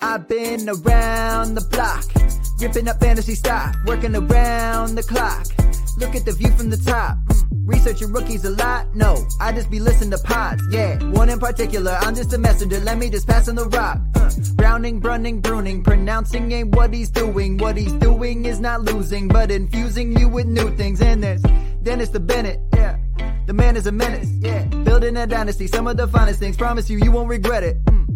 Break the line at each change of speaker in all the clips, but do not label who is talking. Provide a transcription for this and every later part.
I've been around the block, ripping up fantasy stock, working around the clock. Look at the view from the top. Mm, Researching rookies a lot? No, I just be listening to pods. Yeah, one in particular. I'm just a messenger. Let me just pass on the rock. Uh, Browning, brunning, pruning, pronouncing ain't what he's doing. What he's doing is not losing, but infusing you with new things. And there's Dennis the Bennett. Yeah. The man is a menace, yeah. Building a dynasty, some of the finest things. Promise you, you won't regret it.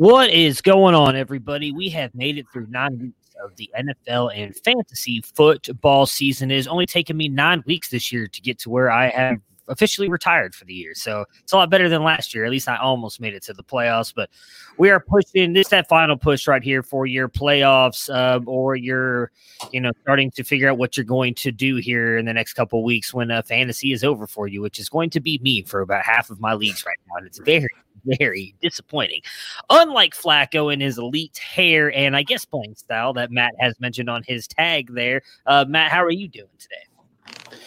What is going on, everybody? We have made it through nine weeks of the NFL and fantasy football season. It has only taken me nine weeks this year to get to where I have officially retired for the year. So it's a lot better than last year. At least I almost made it to the playoffs, but we are pushing this that final push right here for your playoffs uh, or your, you know, starting to figure out what you're going to do here in the next couple weeks when uh, fantasy is over for you, which is going to be me for about half of my leagues right now. And it's very, very disappointing. Unlike Flacco and his elite hair and I guess playing style that Matt has mentioned on his tag there. Uh, Matt, how are you doing today?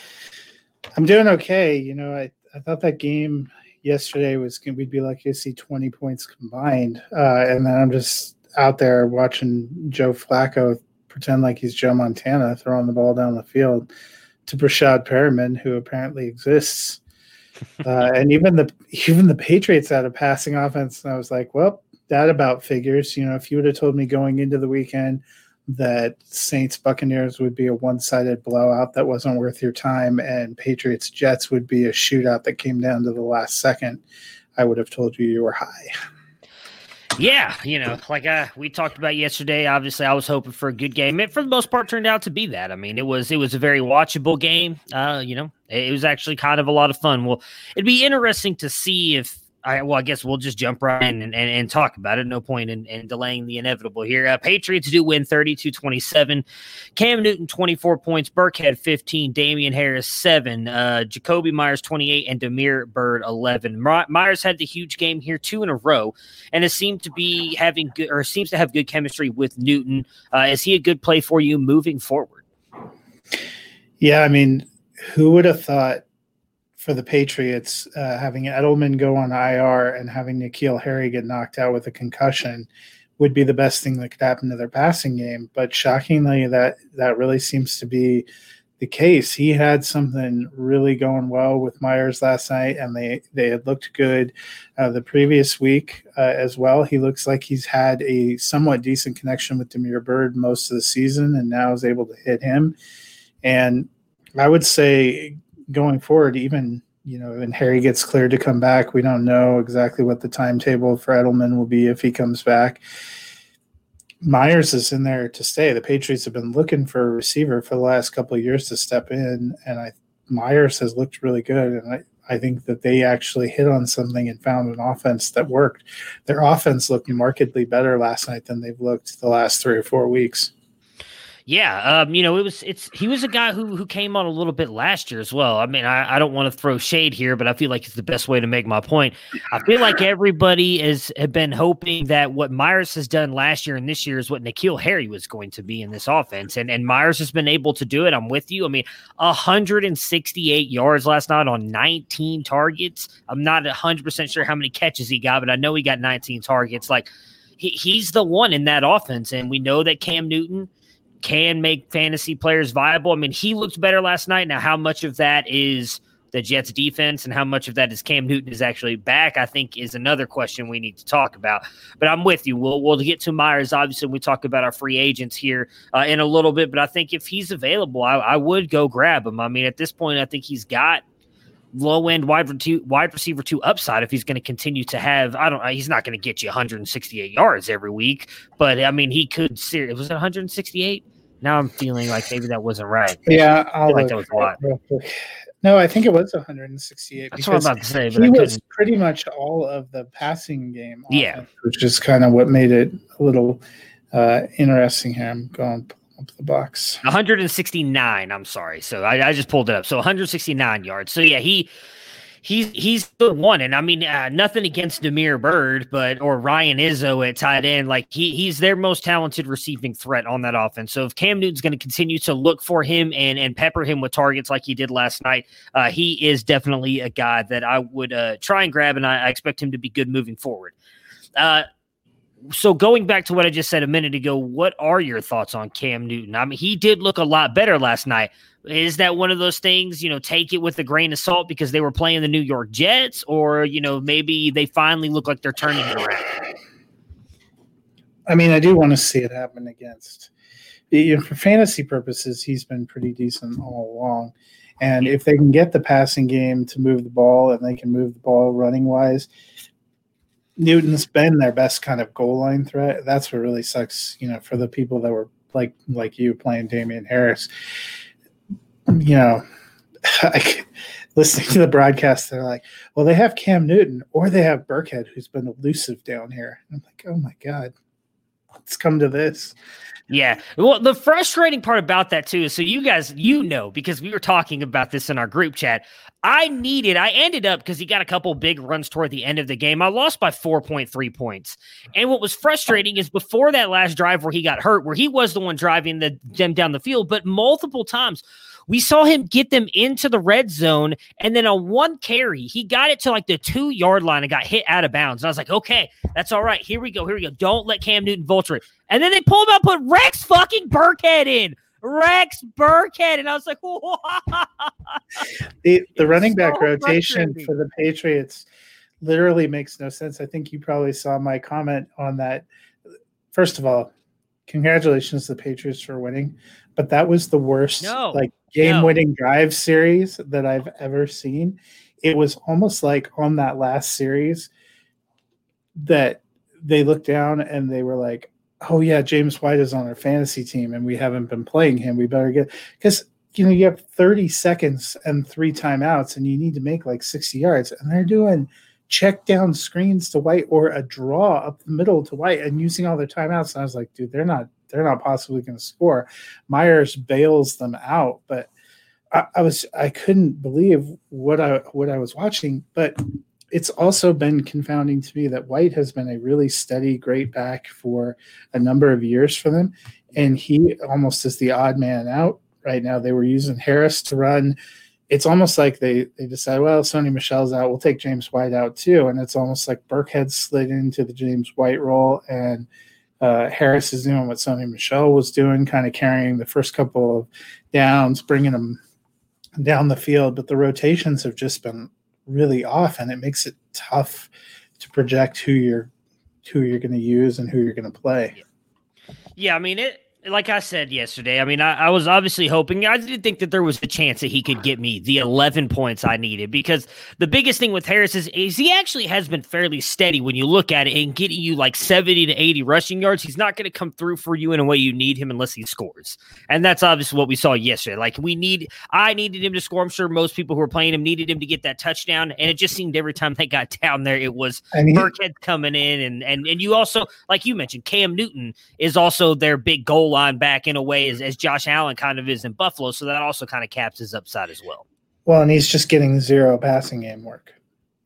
I'm doing okay. You know, I, I thought that game yesterday was we'd be lucky to see 20 points combined. Uh, and then I'm just out there watching Joe Flacco pretend like he's Joe Montana throwing the ball down the field to Breshad Perriman, who apparently exists. Uh, and even the even the Patriots had a passing offense, and I was like, well, that about figures. You know, if you would have told me going into the weekend that Saints Buccaneers would be a one sided blowout that wasn't worth your time, and Patriots Jets would be a shootout that came down to the last second, I would have told you you were high.
Yeah, you know, like uh, we talked about yesterday. Obviously, I was hoping for a good game. It for the most part turned out to be that. I mean, it was it was a very watchable game. Uh, you know, it, it was actually kind of a lot of fun. Well, it'd be interesting to see if I well, I guess we'll just jump right in and, and, and talk about it. No point in, in delaying the inevitable here. Uh, Patriots do win 32 27. Cam Newton, 24 points. Burkhead, 15. Damien Harris, 7. Uh, Jakobi Meyers, 28. And Damiere Byrd, 11. My- Meyers had the huge game here, two in a row, and it seemed to be having good, or seems to have good chemistry with Newton. Uh, is he a good play for you moving forward?
Yeah, I mean, who would have thought for the Patriots uh, having Edelman go on IR and having N'Keal Harry get knocked out with a concussion would be the best thing that could happen to their passing game. But shockingly, that that really seems to be the case. He had something really going well with Meyers last night, and they they had looked good uh, the previous week uh, as well. He looks like he's had a somewhat decent connection with Damiere Byrd most of the season, and now is able to hit him. And I would say going forward, even you know, when Harry gets cleared to come back, we don't know exactly what the timetable for Edelman will be if he comes back. Meyers is in there to stay. The Patriots have been looking for a receiver for the last couple of years to step in, and I Meyers has looked really good, and I, I think that they actually hit on something and found an offense that worked. Their offense looked markedly better last night than they've looked the last three or four weeks.
Yeah, um, you know, it was it's he was a guy who who came on a little bit last year as well. I mean, I, I don't want to throw shade here, but I feel like it's the best way to make my point. I feel like everybody has been hoping that what Meyers has done last year and this year is what N'Keal Harry was going to be in this offense, and and Meyers has been able to do it. I'm with you. I mean, 168 yards last night on 19 targets. I'm not 100 percent sure how many catches he got, but I know he got 19 targets. Like he, he's the one in that offense, and we know that Cam Newton can make fantasy players viable. I mean, he looked better last night. Now, how much of that is the Jets defense and how much of that is Cam Newton is actually back, I think is another question we need to talk about. But I'm with you. We'll, we'll get to Meyers, obviously, we talk about our free agents here uh, in a little bit. But I think if he's available, I, I would go grab him. I mean, at this point, I think he's got low end wide, two, wide receiver two upside if he's going to continue to have. I don't. He's not going to get you 168 yards every week, but I mean he could. It was it 168? Now I'm feeling like maybe that wasn't right.
Yeah, I
feel like that was a lot.
No, I think it was 168.
That's what I'm about to say.
But he was pretty much all of the passing game.
Yeah,
which is kind of what made it a little uh, interesting. Here, I'm going up the box.
169. I'm sorry. So I, I just pulled it up. So 169 yards. So yeah, he he's he's the one. And I mean, uh, nothing against Damiere Byrd, but or Ryan Izzo at tight end. Like he he's their most talented receiving threat on that offense. So if Cam Newton's going to continue to look for him and and pepper him with targets like he did last night, uh, he is definitely a guy that I would uh, try and grab, and I, I expect him to be good moving forward. Uh, so going back to what I just said a minute ago, what are your thoughts on Cam Newton? I mean, he did look a lot better last night. Is that one of those things, you know, take it with a grain of salt because they were playing the New York Jets, or, you know, maybe they finally look like they're turning it around?
I mean, I do want to see it happen against, you know, for fantasy purposes, he's been pretty decent all along. And if they can get the passing game to move the ball and they can move the ball running wise, Newton's been their best kind of goal line threat. That's what really sucks, you know, for the people that were like like you playing Damien Harris you know, I, listening to the broadcast, they're like, well, they have Cam Newton or they have Burkhead, who's been elusive down here. I'm like, oh my God, let's come to this.
Yeah. Well, the frustrating part about that too is so you guys, you know, because we were talking about this in our group chat. I needed, I ended up because he got a couple big runs toward the end of the game. I lost by 4.3 points. And what was frustrating is before that last drive where he got hurt, where he was the one driving the them down the field, but multiple times we saw him get them into the red zone, and then on one carry, he got it to like the two yard line and got hit out of bounds. And I was like, okay, that's all right. Here we go. Here we go. Don't let Cam Newton vulture it. And then they pull him out, put Rex fucking Burkhead in. Rex Burkhead. And I was like,
the, the running back so rotation for the Patriots literally makes no sense. I think you probably saw my comment on that. First of all, congratulations to the Patriots for winning, but that was the worst
no,
like game-winning no. drive series that I've ever seen. It was almost like on that last series that they looked down and they were like, "Oh yeah, James White is on our fantasy team and we haven't been playing him. We better get because you know you have 30 seconds and three timeouts and you need to make like 60 yards and they're doing check down screens to White or a draw up the middle to White and using all their timeouts. And I was like, dude, they're not they're not possibly going to score. Meyers bails them out, but I, I, was I couldn't believe what I what I was watching. But it's also been confounding to me that White has been a really steady, great back for a number of years for them, and he almost is the odd man out right now. They were using Harris to run it's almost like they they decide, well, Sony Michel's out, we'll take James White out too, and it's almost like Burkhead slid into the James White role, and Uh, Harris is doing what Sony Michel was doing, kind of carrying the first couple of downs, bringing them down the field. But the rotations have just been really off, and it makes it tough to project who you're who you're going to use and who you're going to play.
Yeah, I mean it like I said yesterday, I mean, I, I, was obviously hoping. I didn't think that there was a chance that he could get me the 11 points I needed because the biggest thing with Harris is, is he actually has been fairly steady when you look at it and getting you like 70 to 80 rushing yards. He's not going to come through for you in a way you need him unless he scores. And that's obviously what we saw yesterday. Like, we need, I needed him to score. I'm sure most people who were playing him needed him to get that touchdown. And it just seemed every time they got down there, it was he, Burkhead coming in. And, and, and you also, like you mentioned, Cam Newton is also their big goal line back in a way as, as Josh Allen kind of is in Buffalo. So that also kind of caps his upside as well.
Well, and he's just getting zero passing game work.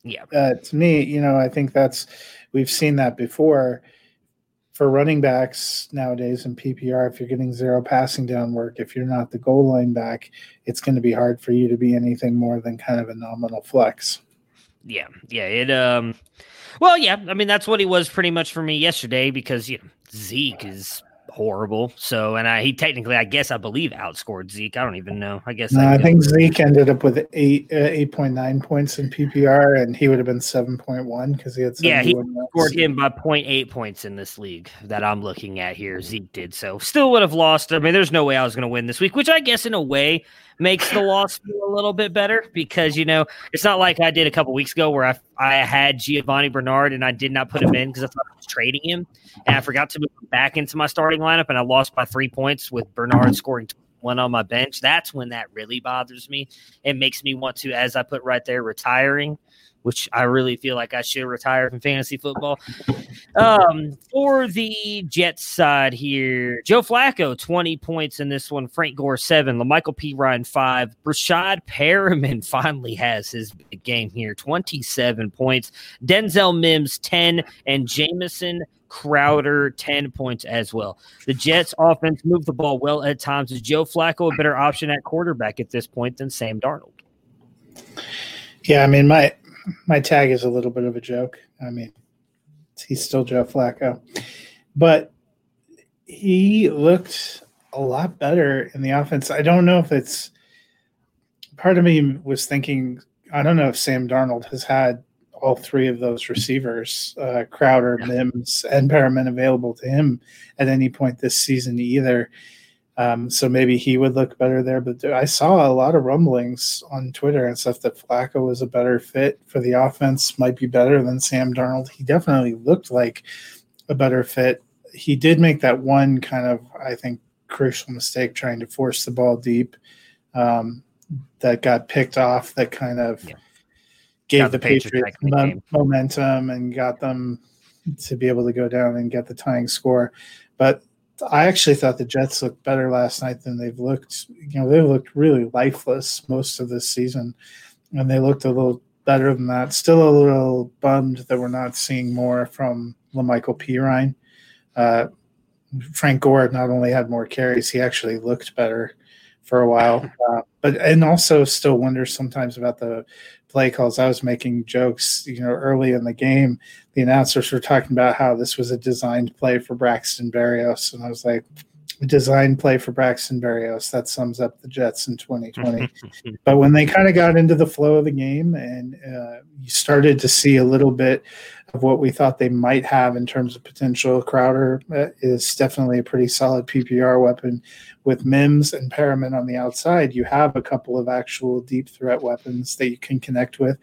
Yeah.
Uh, to me, you know, I think that's, we've seen that before for running backs nowadays in PPR. If you're getting zero passing down work, if you're not the goal line back, it's going to be hard for you to be anything more than kind of a nominal flex.
Yeah. Yeah. It, um, well, yeah. I mean, that's what he was pretty much for me yesterday because, you know, Zeke is horrible. So, and I, he technically, I guess, I believe, outscored Zeke. I don't even know. I guess.
No, I, I think Zeke ended up with eight uh, eight point nine points in PPR, and he would have been seven point one because he had.
Yeah, he scored him by 0.8 points in this league that I'm looking at here. Zeke did so. Still would have lost. I mean, there's no way I was going to win this week, which I guess in a way makes the loss feel a little bit better because you know it's not like I did a couple weeks ago where I I had Giovanni Bernard and I did not put him in because I thought I was trading him and I forgot to move back into my starting lineup and I lost by three points with Bernard scoring one on my bench. That's when that really bothers me. It makes me want to, as I put right there, retiring which I really feel like I should retire from fantasy football. Um, for the Jets side here, Joe Flacco, 20 points in this one. Frank Gore, seven. La'Mical Perine five. Breshad Perriman finally has his game here, 27 points. Denzel Mims, 10. And Jamison Crowder, 10 points as well. The Jets offense moved the ball well at times. Is Joe Flacco a better option at quarterback at this point than Sam Darnold?
Yeah, I mean, my my tag is a little bit of a joke. I mean, he's still Joe Flacco, but he looked a lot better in the offense. I don't know if it's part of me was thinking, I don't know if Sam Darnold has had all three of those receivers, uh, Crowder, Mims, and Perriman available to him at any point this season either. Um, so maybe he would look better there. But I saw a lot of rumblings on Twitter and stuff that Flacco was a better fit for the offense, might be better than Sam Darnold. He definitely looked like a better fit. He did make that one kind of, I think, crucial mistake trying to force the ball deep um, that got picked off, that kind of yeah. gave got the, the Patriots, Patriots momentum and got them to be able to go down and get the tying score. But I actually thought the Jets looked better last night than they've looked. You know, they looked really lifeless most of this season, and they looked a little better than that. Still a little bummed that we're not seeing more from La'Mical Perine. Uh, Frank Gore not only had more carries, he actually looked better for a while. Uh, but and also still wonder sometimes about the play calls. I was making jokes, you know, early in the game. The announcers were talking about how this was a designed play for Braxton Berrios, and I was like, a designed play for Braxton Berrios. That sums up the Jets in 2020. but when they kind of got into the flow of the game and uh, you started to see a little bit of what we thought they might have in terms of potential. Crowder uh, is definitely a pretty solid PPR weapon. With Mims and Perriman on the outside, you have a couple of actual deep threat weapons that you can connect with.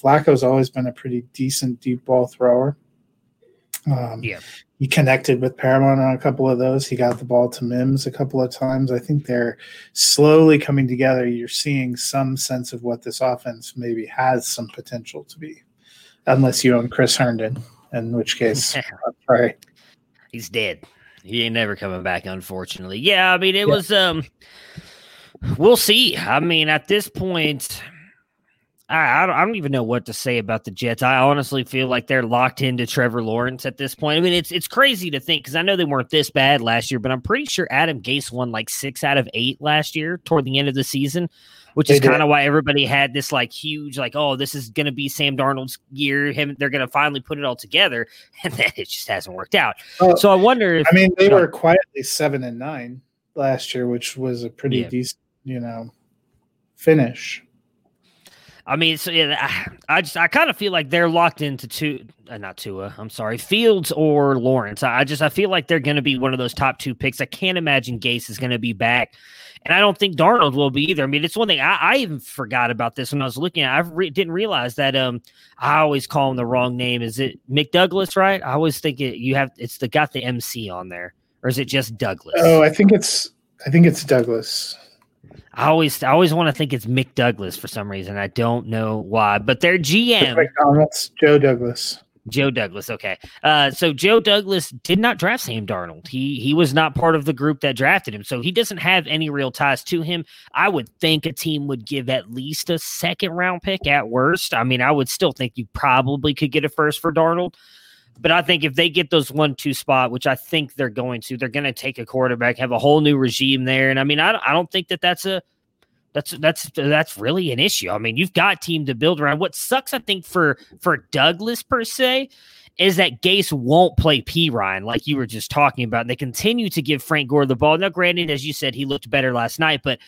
Flacco's always been a pretty decent deep ball thrower. Um, yeah. He connected with Perriman on a couple of those. He got the ball to Mims a couple of times. I think they're slowly coming together. You're seeing some sense of what this offense maybe has some potential to be unless you own Chris Herndon, in which case, sorry,
he's dead. He ain't never coming back, unfortunately. Yeah, I mean, it yeah. was. um We'll see. I mean, at this point, I, I don't, I don't even know what to say about the Jets. I honestly feel like they're locked into Trevor Lawrence at this point. I mean, it's it's crazy to think because I know they weren't this bad last year, but I'm pretty sure Adam Gase won like six out of eight last year toward the end of the season, which
They
is kind of why everybody had this like huge like, oh, this is going to be Sam Darnold's year. Him, they're going to finally put it all together, and then it just hasn't worked out. So I wonder if
I mean, they
Go.
were quietly seven and nine last year, which was a pretty
Yeah.
decent, you know, finish.
I mean, so yeah, I, I just I kind of feel like they're locked into two, uh, not Tua. I'm sorry, Fields or Lawrence. I, I just I feel like they're going to be one of those top two picks. I can't imagine Gase is going to be back, and I don't think Darnold will be either. I mean, it's one thing I, I even forgot about this when I was looking at. I re- didn't realize that. Um, I always call him the wrong name. Is it McDouglas? Right? I always think it. You have it's the got the MC on there, or is it just Douglas?
Oh, I think it's I think it's Douglas.
I always I always want to think it's Mick Douglas for some reason. I don't know why, but their GM.
McDonald's, Joe Douglas.
Joe Douglas. Okay. Uh, so Joe Douglas did not draft Sam Darnold. He he was not part of the group that drafted him. So he doesn't have any real ties to him. I would think a team would give at least a second round pick at worst. I mean, I would still think you probably could get a first for Darnold. But I think if they get those one two spot, which I think they're going to, they're going to take a quarterback, have a whole new regime there. And I mean, I, don't- I don't think that that's a that's that's that's really an issue. I mean, you've got team to build around. What sucks, I think, for for Douglas per se, is that Gase won't play Perine like you were just talking about. And they continue to give Frank Gore the ball. Now, granted, as you said, he looked better last night, but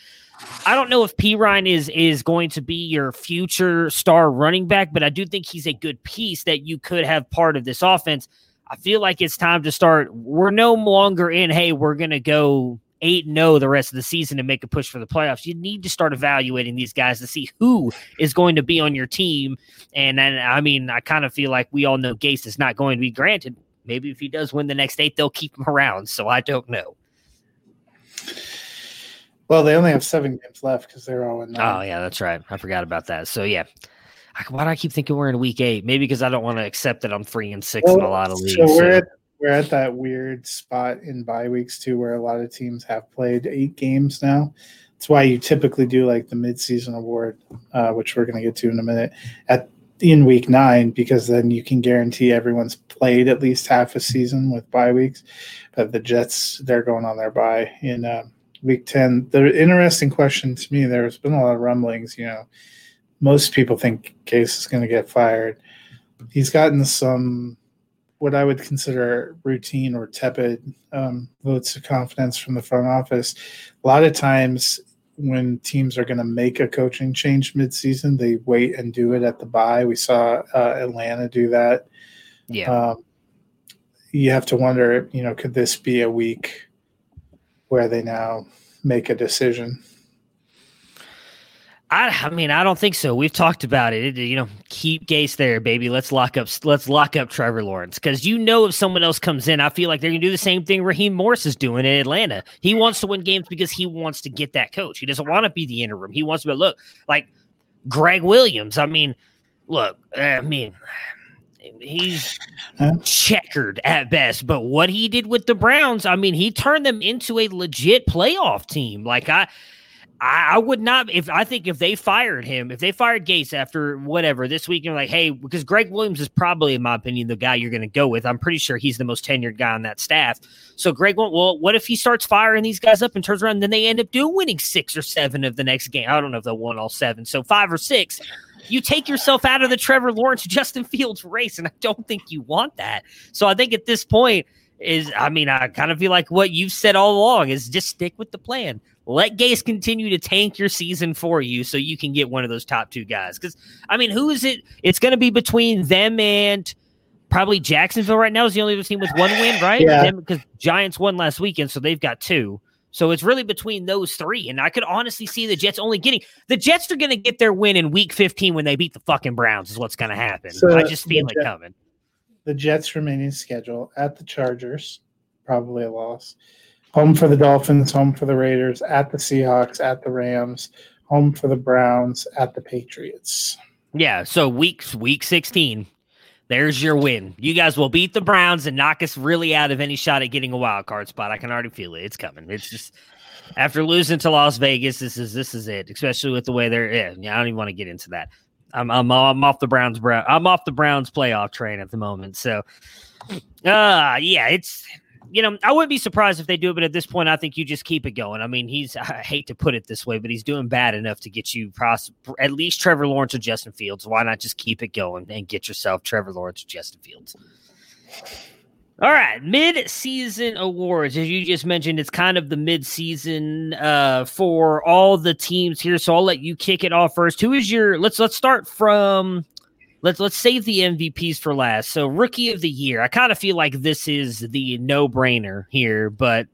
I don't know if Perine is is going to be your future star running back, but I do think he's a good piece that you could have part of this offense. I feel like it's time to start. We're no longer in, hey, we're gonna go eight and zero the rest of the season and make a push for the playoffs. You need to start evaluating these guys to see who is going to be on your team. And then, I mean, I kind of feel like we all know Gase is not going to be granted. Maybe if he does win the next eight, they'll keep him around. So I don't know.
Well, they only have seven games left because they're all in.
Oh
Nine.
yeah, that's right. I forgot about that. So yeah. I- Why do I keep thinking we're in week eight? Maybe because I don't want to accept that I'm three and six in a lot of leagues.
So we're
so-
at we're at that weird spot in bye weeks too, where a lot of teams have played eight games now. That's why you typically do like the midseason award, uh, which we're going to get to in a minute, at in week nine, because then you can guarantee everyone's played at least half a season with bye weeks. But the Jets, they're going on their bye in uh, week ten. The interesting question to me, there's been a lot of rumblings. You know, most people think Gase is going to get fired. He's gotten some what I would consider routine or tepid um, votes of confidence from the front office. A lot of times, when teams are going to make a coaching change midseason, they wait and do it at the bye. We saw uh, Atlanta do that.
yeah.
Um, you have to wonder, you know, could this be a week where they now make a decision?
I, I mean, I don't think so. We've talked about it. It- You know, keep Gase there, baby. Let's lock up. Let's lock up Trevor Lawrence because you know if someone else comes in, I feel like they're gonna do the same thing Raheem Morris is doing in Atlanta. He wants to win games because he wants to get that coach. He doesn't want to be the interim. He wants to be look like Gregg Williams. I mean, look. I mean, he's checkered at best. But what he did with the Browns, I mean, he turned them into a legit playoff team. Like I. I, I would not if I think if they fired him, if they fired Gase after whatever this week, you're like, hey, because Gregg Williams is probably, in my opinion, the guy you're going to go with. I'm pretty sure he's the most tenured guy on that staff. So Greg, well, what if he starts firing these guys up and turns around, and then they end up doing winning six or seven of the next game? I don't know if they'll win all seven, so five or six. You take yourself out of the Trevor Lawrence, Justin Fields race, and I don't think you want that. So I think at this point is, I mean, I kind of feel like what you've said all along is just stick with the plan. Let Gase continue to tank your season for you so you can get one of those top two guys. Because, I mean, who is it? It's going to be between them and probably Jacksonville right now is the only other team with one win, right?
Yeah.
Because Giants won last weekend, so they've got two. So it's really between those three. And I could honestly see the Jets only getting the Jets are going to get their win in week 15 when they beat the fucking Browns, is what's going to happen.
So
I just feel it coming.
The Jets remaining schedule at the Chargers, probably a loss. Home for the Dolphins, home for the Raiders, at the Seahawks, at the Rams, home for the Browns, at the Patriots.
Yeah. So weeks week 16. There's your win. You guys will beat the Browns and knock us really out of any shot at getting a wild card spot. I can already feel it. It's coming. It's just after losing to Las Vegas, this is this is it. Especially with the way they're. Yeah, I don't even want to get into that. I'm I'm I'm off the Browns. I'm off the Browns playoff train at the moment. So, uh yeah, it's you know I wouldn't be surprised if they do it, but at this point, I think you just keep it going. I mean, he's I hate to put it this way, but he's doing bad enough to get you pros- at least Trevor Lawrence or Justin Fields. Why not just keep it going and get yourself Trevor Lawrence or Justin Fields? All right, mid-season awards. As you just mentioned, it's kind of the mid-season uh, for all the teams here. So I'll let you kick it off first. Who is your? Let's let's start from. Let's let's save the MVPs for last. So rookie of the year. I kind of feel like this is the no-brainer here, but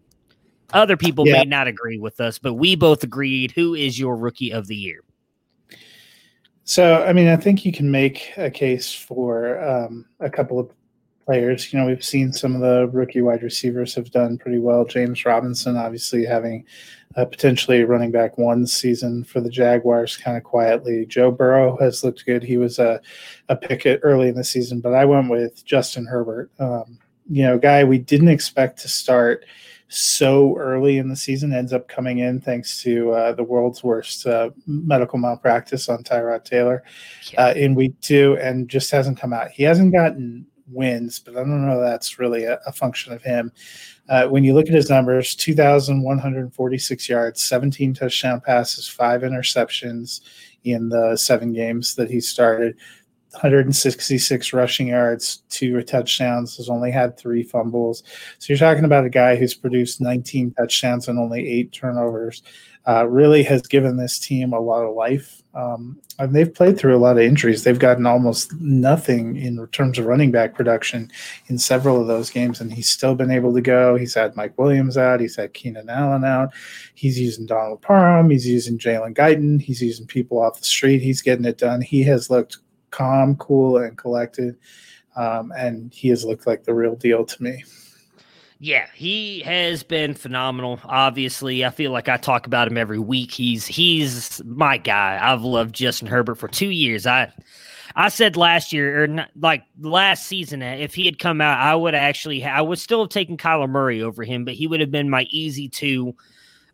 other people
Yeah.
may not agree with us. But we both agreed. Who is your rookie of the year?
So, I mean, I think you can make a case for um, a couple of players. You know, we've seen some of the rookie wide receivers have done pretty well. James Robinson, obviously, having uh, potentially running back one season for the Jaguars kind of quietly. Joe Burrow has looked good. He was a, a picket early in the season, but I went with Justin Herbert. Um, you know, guy we didn't expect to start so early in the season ends up coming in thanks to uh, the world's worst uh, medical malpractice on Tyrod Taylor uh, in week two and just hasn't come out. He hasn't gotten wins, but I don't know that's really a, a function of him. Uh, when you look at his numbers 2,146 yards, 17 touchdown passes, five interceptions in the seven games that he started. 166 rushing yards, two touchdowns, has only had three fumbles. So you're talking about a guy who's produced 19 touchdowns and only eight turnovers. Uh, really has given this team a lot of life. Um, and they've played through a lot of injuries. They've gotten almost nothing in terms of running back production in several of those games, and he's still been able to go. He's had Mike Williams out. He's had Keenan Allen out. He's using Donald Parham. He's using Jalen Guyton. He's using people off the street. He's getting it done. He has looked calm, cool, and collected. Um, and he has looked like the real deal to me.
Yeah, he has been phenomenal. Obviously, I feel like I talk about him every week. He's he's my guy. I've loved Justin Herbert for two years. I I said last year or not, like last season, uh, if he had come out, I would actually I would still have taken Kyler Murray over him, but he would have been my easy two.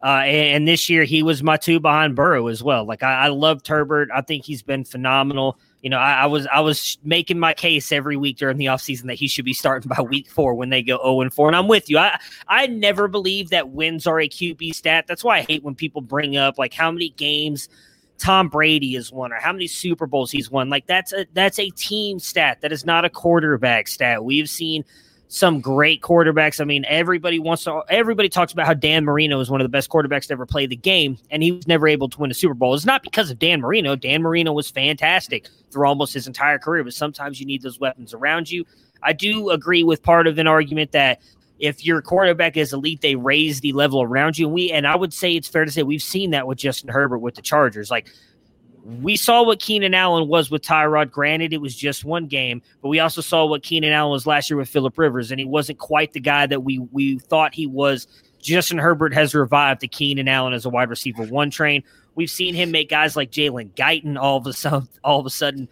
Uh, and, and this year he was my two behind Burrow as well. Like I, I loved Herbert. I think he's been phenomenal. You know, I, I was I was making my case every week during the offseason that he should be starting by week four when they go 0 and 4. And I'm with you. I I never believe that wins are a QB stat. That's why I hate when people bring up like how many games Tom Brady has won or how many Super Bowls he's won. Like that's a that's a team stat. That is not a quarterback stat. We've seen some great quarterbacks. I mean, everybody wants to everybody talks about how Dan Marino is one of the best quarterbacks to ever play the game, and he was never able to win a Super Bowl. It's not because of Dan Marino. Dan Marino was fantastic through almost his entire career, but sometimes you need those weapons around you. I do agree with part of an argument that if your quarterback is elite, they raise the level around you. And we and I would say it's fair to say we've seen that with Justin Herbert with the Chargers. Like we saw what Keenan Allen was with Tyrod. Granted, it was just one game, but we also saw what Keenan Allen was last year with Philip Rivers, and he wasn't quite the guy that we we thought he was. Justin Herbert has revived the Keenan Allen as a wide receiver one train. We've seen him make guys like Jalen Guyton all of a sudden, all of a sudden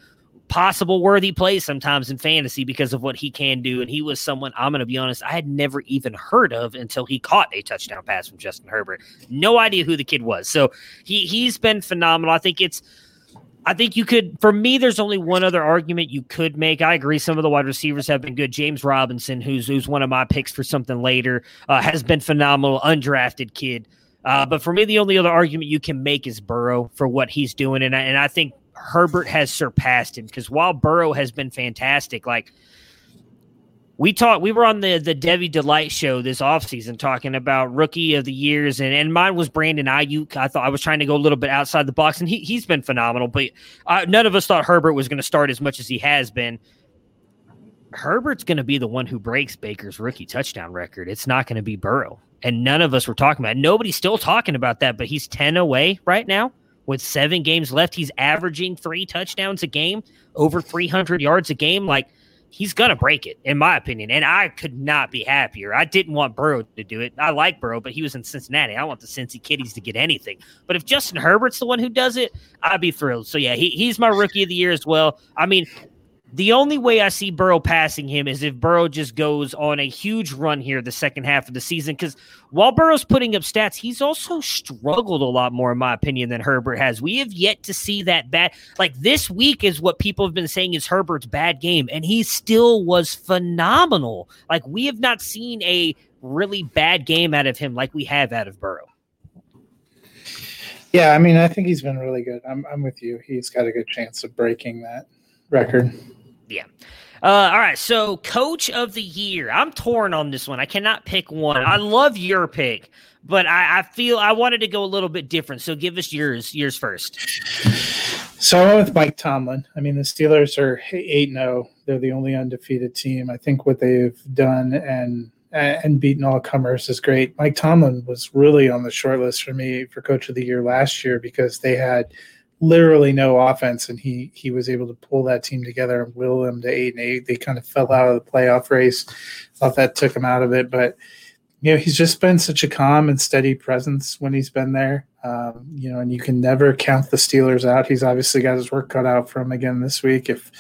possible worthy plays sometimes in fantasy because of what he can do. And he was someone I'm going to be honest, I had never even heard of until he caught a touchdown pass from Justin Herbert. No idea who the kid was. So he he's been phenomenal. I think it's I think you could, for me, there's only one other argument you could make. I agree. Some of the wide receivers have been good. James Robinson, who's who's one of my picks for something later, uh, has been phenomenal, undrafted kid. Uh, but for me, the only other argument you can make is Burrow for what he's doing, and I, and I think Herbert has surpassed him because while Burrow has been fantastic, like we talked we were on the the Debbie Delight show this offseason talking about rookie of the years and, and mine was Brandon Aiyuk. I thought I was trying to go a little bit outside the box and he he's been phenomenal, but uh, none of us thought Herbert was going to start as much as he has been. Herbert's going to be the one who breaks Baker's rookie touchdown record. It's not going to be Burrow. And none of us were talking about it. Nobody's still talking about that, but he's 10 away right now with seven games left. He's averaging three touchdowns a game, over 300 yards a game. Like, he's going to break it, in my opinion. And I could not be happier. I didn't want Burrow to do it. I like Burrow, but he was in Cincinnati. I want the Cincy Kitties to get anything. But if Justin Herbert's the one who does it, I'd be thrilled. So, yeah, he, he's my rookie of the year as well. I mean, The only way I see Burrow passing him is if Burrow just goes on a huge run here the second half of the season. Because while Burrow's putting up stats, he's also struggled a lot more, in my opinion, than Herbert has. We have yet to see that bad. Like this week is what people have been saying is Herbert's bad game, and he still was phenomenal. Like we have not seen a really bad game out of him like we have out of Burrow.
Yeah, I mean, I think he's been really good. I'm, I'm with you. He's got a good chance of breaking that record.
Yeah. Uh, all right. So, coach of the year. I'm torn on this one. I cannot pick one. I love your pick, but I, I feel I wanted to go a little bit different. So, give us yours. Yours first.
So I went with Mike Tomlin. I mean, the Steelers are eight zero. They're the only undefeated team. I think what they've done and and beaten all comers is great. Mike Tomlin was really on the short list for me for Coach of the Year last year because they had literally no offense, and he he was able to pull that team together and will them to eight and eight. They kind of fell out of the playoff race. Thought that took him out of it, but you know he's just been such a calm and steady presence when he's been there. Um, you know, and you can never count the Steelers out. He's obviously got his work cut out for him again this week. If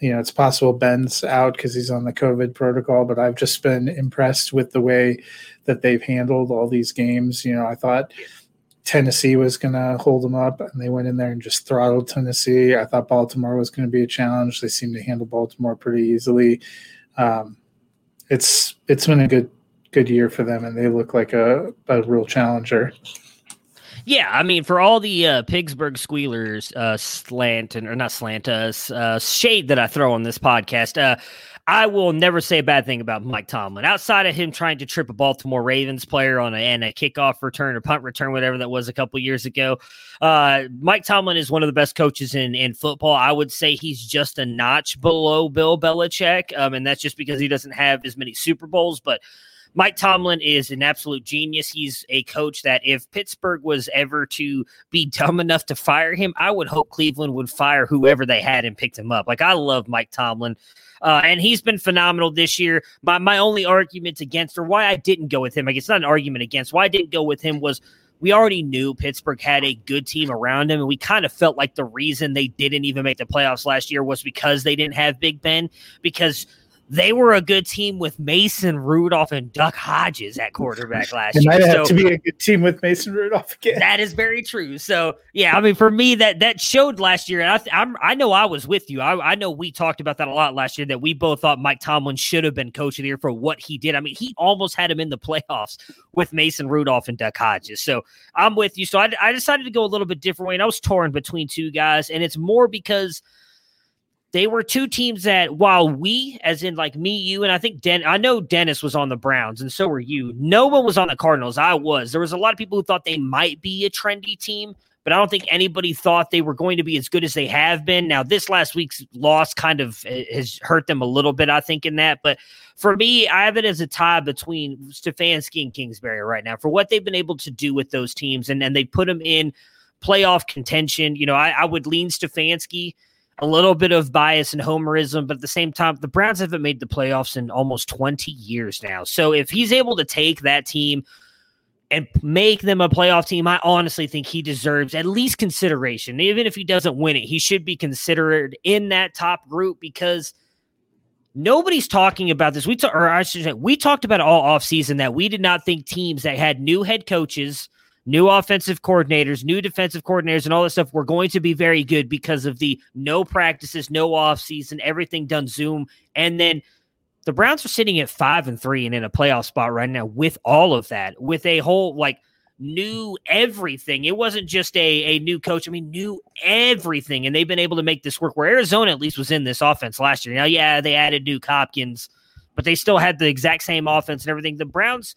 you know, it's possible Ben's out because he's on the COVID protocol, but I've just been impressed with the way that they've handled all these games. You know, I thought Tennessee was going to hold them up, and they went in there and just throttled Tennessee. I thought Baltimore was going to be a challenge. They seemed to handle Baltimore pretty easily. Um, it's it's been a good good year for them, and they look like a, a real challenger.
Yeah, I mean, for all the uh, Pittsburgh Squealers uh, slant and or not slant uh, uh, shade that I throw on this podcast, uh, I will never say a bad thing about Mike Tomlin. Outside of him trying to trip a Baltimore Ravens player on a, and a kickoff return or punt return, whatever that was a couple years ago, uh, Mike Tomlin is one of the best coaches in in football. I would say he's just a notch below Bill Belichick, um, and that's just because he doesn't have as many Super Bowls, but. Mike Tomlin is an absolute genius. He's a coach that if Pittsburgh was ever to be dumb enough to fire him, I would hope Cleveland would fire whoever they had and picked him up. Like I love Mike Tomlin. Uh, and he's been phenomenal this year. My my only argument against, or why I didn't go with him, I guess not an argument against, why I didn't go with him was we already knew Pittsburgh had a good team around him, and we kind of felt like the reason they didn't even make the playoffs last year was because they didn't have Big Ben. Because they were a good team with Mason Rudolph and Duck Hodges at quarterback last
It
year.
might have
So-
to be a good team with Mason Rudolph again.
that is very true. So yeah, I mean, for me, that that showed last year, and I th- I'm, I know I was with you. I, I know we talked about that a lot last year. That we both thought Mike Tomlin should have been coach of the year for what he did. I mean, he almost had him in the playoffs with Mason Rudolph and Duck Hodges. So I'm with you. So I, I decided to go a little bit different way, and I was torn between two guys, and it's more because they were two teams that while we as in like me you and i think den i know dennis was on the browns and so were you. No one was on the cardinals. I was. There was a lot of people who thought they might be a trendy team but i don't think anybody thought they were going to be as good as they have been. Now this last week's loss kind of uh, has hurt them a little bit i think in that but for me i have it as a tie between stefanski and kingsbury right now for what they've been able to do with those teams and, and they put them in playoff contention. You know i, I would lean stefanski a little bit of bias and homerism, but at the same time, the Browns haven't made the playoffs in almost 20 years now. So if he's able to take that team and make them a playoff team, I honestly think he deserves at least consideration. Even if he doesn't win it, he should be considered in that top group because nobody's talking about this. We talk, or I should say, we talked about it all offseason that we did not think teams that had new head coaches new offensive coordinators, new defensive coordinators, and all this stuff were going to be very good because of the no practices, no off season, everything done Zoom. And then the Browns are sitting at five and three and in a playoff spot right now with all of that, with a whole like new everything. It wasn't just a, a new coach. I mean, new everything. And they've been able to make this work where Arizona at least was in this offense last year. Now, yeah, they added Nuk Hopkins, but they still had the exact same offense and everything. The Browns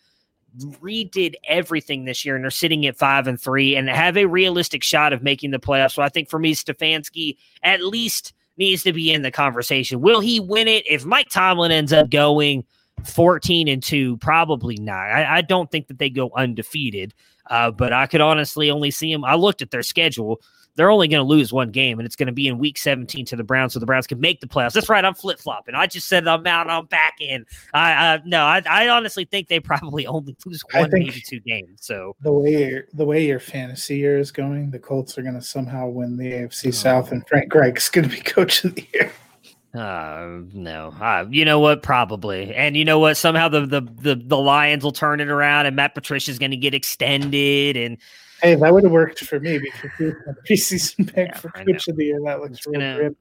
redid everything this year and they're sitting at five and three and have a realistic shot of making the playoffs. So I think for me, Stefanski at least needs to be in the conversation. Will he win it? If Mike Tomlin ends up going 14 and 2, probably not. I, I don't think that they go undefeated. Uh, but I could honestly only see them. I looked at their schedule they're only going to lose one game, and it's going to be in week 17 to the Browns, so the Browns can make the playoffs. That's right. I'm flip flopping. I just said I'm out. I'm back in. I uh, no. I, I honestly think they probably only lose one, maybe two games. So
the way your, the way your fantasy year is going, the Colts are going to somehow win the AFC South, and Frank Reich's going to be coach of the year.
Uh, no, uh, you know what? Probably, and you know what? Somehow the the the, the Lions will turn it around, and Matt Patricia's going to get extended, and
Hey, that would have worked for me because preseason pick
Yeah,
for coach of the year. That looks
It's
really
gonna-
grim.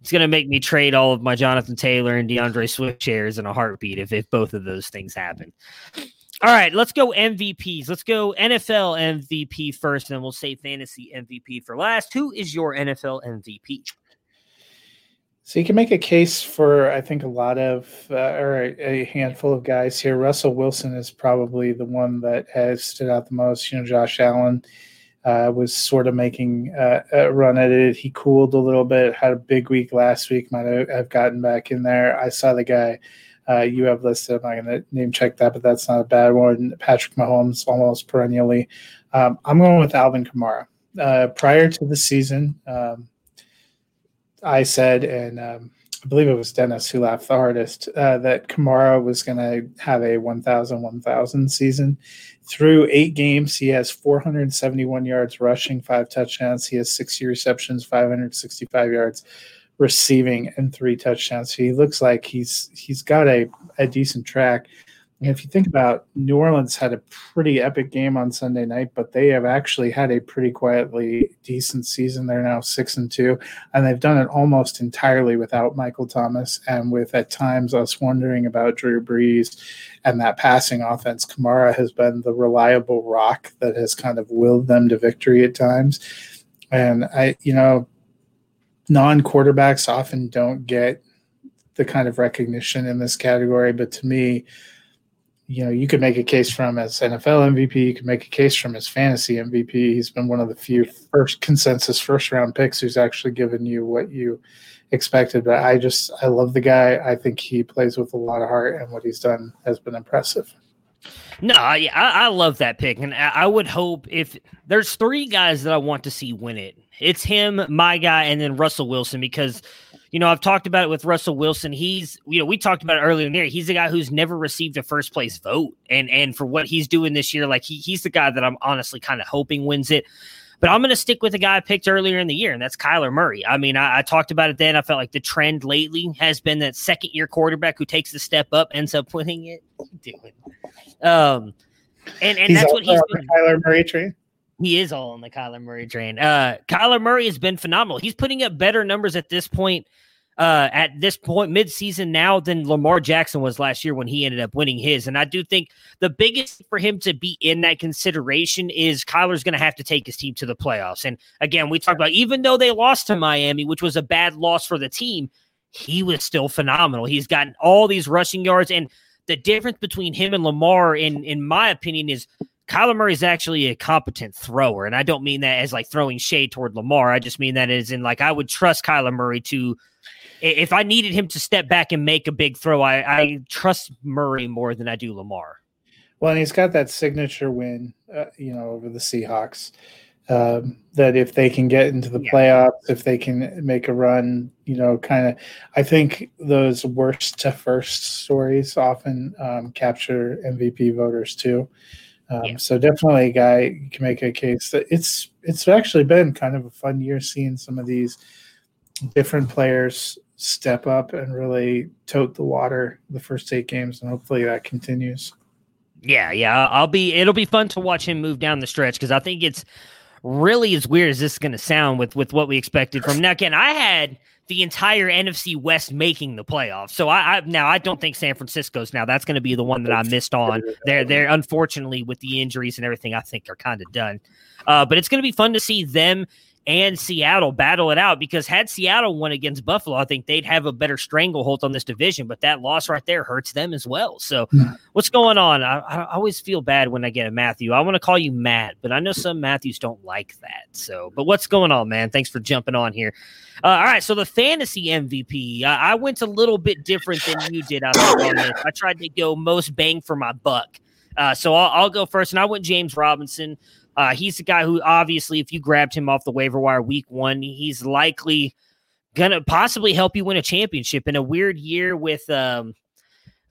it's going to make me trade all of my Jonathan Taylor and D'Andre Swift shares in a heartbeat if if both of those things happen. All right, let's go MVPs. Let's go NFL MVP first, and then we'll say fantasy MVP for last. Who is your NFL MVP?
So you can make a case for, I think, a lot of, uh, or a, handful of guys here. Russell Wilson is probably the one that has stood out the most. You know, Josh Allen uh, was sort of making uh, a run at it. He cooled a little bit, had a big week last week, might have- have gotten back in there. I saw the guy uh, you have listed. I'm not going to name check that, but that's not a bad one. Patrick Mahomes, almost perennially. Um, I'm going with Alvin Kamara. Uh, prior to the season, um, I said, and um, I believe it was Dennis who laughed the hardest, uh, that Kamara was going to have a 1,000 1,000 season. Through eight games, he has 471 yards rushing, five touchdowns. He has 60 receptions, 565 yards receiving, and three touchdowns. So he looks like he's he's got a, a decent track. If you think about New Orleans had a pretty epic game on Sunday night, but they have actually had a pretty quietly decent season. They're now six and two, and they've done it almost entirely without Michael Thomas and with at times us wondering about Drew Brees and that passing offense. Kamara has been the reliable rock that has kind of willed them to victory at times. And I, you know, non quarterbacks often don't get the kind of recognition in this category, but to me, you know, you could make a case from as NFL MVP. You could make a case from his fantasy MVP. He's been one of the few first consensus first round picks who's actually given you what you expected. But I just I love the guy. I think he plays with a lot of heart, and what he's done has been impressive.
No, I, I love that pick, and I would hope if there's three guys that I want to see win it, it's him, my guy, and then Russell Wilson because you know I've talked about it with Russell Wilson. He's you know we talked about it earlier in the year. He's the guy who's never received a first place vote, and and for what he's doing this year, like he, he's the guy that I'm honestly kind of hoping wins it. But I'm going to stick with the guy I picked earlier in the year, and that's Kyler Murray. I mean, I, I talked about it then. I felt like the trend lately has been that second year quarterback who takes the step up ends up winning it. Doing? Um, and and
He's
that's what he's doing.
Kyler Murray train.
He is all on the Kyler Murray train. Uh, Kyler Murray has been phenomenal. He's putting up better numbers at this point, uh, at this point midseason now than Lamar Jackson was last year when he ended up winning his. And I do think the biggest for him to be in that consideration is Kyler's going to have to take his team to the playoffs. And again, we talked about even though they lost to Miami, which was a bad loss for the team, he was still phenomenal. He's gotten all these rushing yards and the difference between him and Lamar, in in my opinion, is Kyler Murray is actually a competent thrower, and I don't mean that as like throwing shade toward Lamar. I just mean that as in like I would trust Kyler Murray to, if I needed him to step back and make a big throw, I, I trust Murray more than I do Lamar.
Well, and he's got that signature win, uh, you know, over the Seahawks. Um, that if they can get into the
Yeah.
playoffs, if they can make a run, you know, kind of, I think those worst to first stories often um, capture MVP voters too. Um,
Yeah.
So definitely a guy you can make a case that it's it's actually been kind of a fun year seeing some of these different players step up and really tote the water the first eight games, and hopefully that continues.
Yeah, yeah, I'll be. It'll be fun to watch him move down the stretch because I think it's really as weird as this is going to sound with with what we expected from now. Again, I had the entire NFC West making the playoffs, so I, I now I don't think San Francisco's now. That's going to be the one that I missed on. They're they're unfortunately with the injuries and everything. I think are kind of done. Uh, but it's going to be fun to see them and Seattle battle it out because had Seattle won against Buffalo, I think they'd have a better stranglehold on this division. But that loss right there hurts them as well. So what's going on? I, I always feel bad when I get a Matthew. I want to call you Matt, but I know some Matthews don't like that. So, but what's going on, man? Thanks for jumping on here. Uh, all right, so the fantasy MVP, I, I went a little bit different than you did. I think on this. I tried to go most bang for my buck. Uh, so I'll, I'll go first, and I went James Robinson. Uh, he's the guy who, obviously, if you grabbed him off the waiver wire week one, he's likely gonna possibly help you win a championship in a weird year with um,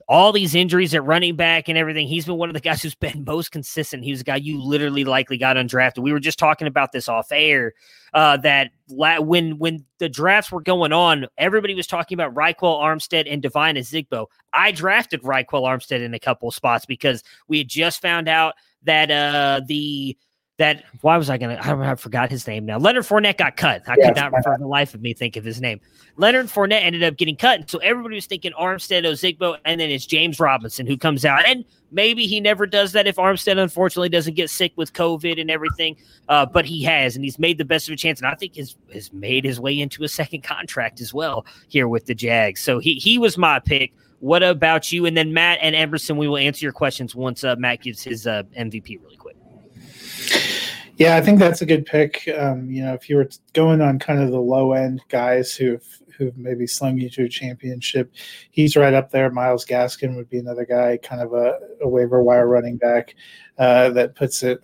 all these injuries at running back and everything. He's been one of the guys who's been most consistent. He was a guy you literally likely got undrafted. We were just talking about this off air uh, that la- when when the drafts were going on, everybody was talking about Ryquell Armstead and Devine Ozigbo. I drafted Ryquell Armstead in a couple spots because we had just found out that uh, the that why was I gonna I, I forgot his name now. Leonard Fournette got cut. I
Yes,
could not for the life of me think of his name. Leonard Fournette ended up getting cut, and so everybody was thinking Armstead, Ozigbo, and then it's James Robinson who comes out, and maybe he never does that if Armstead unfortunately doesn't get sick with COVID and everything, uh, but he has, and he's made the best of a chance, and I think has has made his way into a second contract as well here with the Jags. So he he was my pick. What about you? And then Matt and Emerson, we will answer your questions once uh, Matt gives his uh, MVP really quick.
Yeah, I think that's a good pick. Um, you know, if you were going on kind of the low end guys who've who've maybe slung you to a championship, he's right up there. Myles Gaskin would be another guy, kind of a, a waiver wire running back uh, that puts it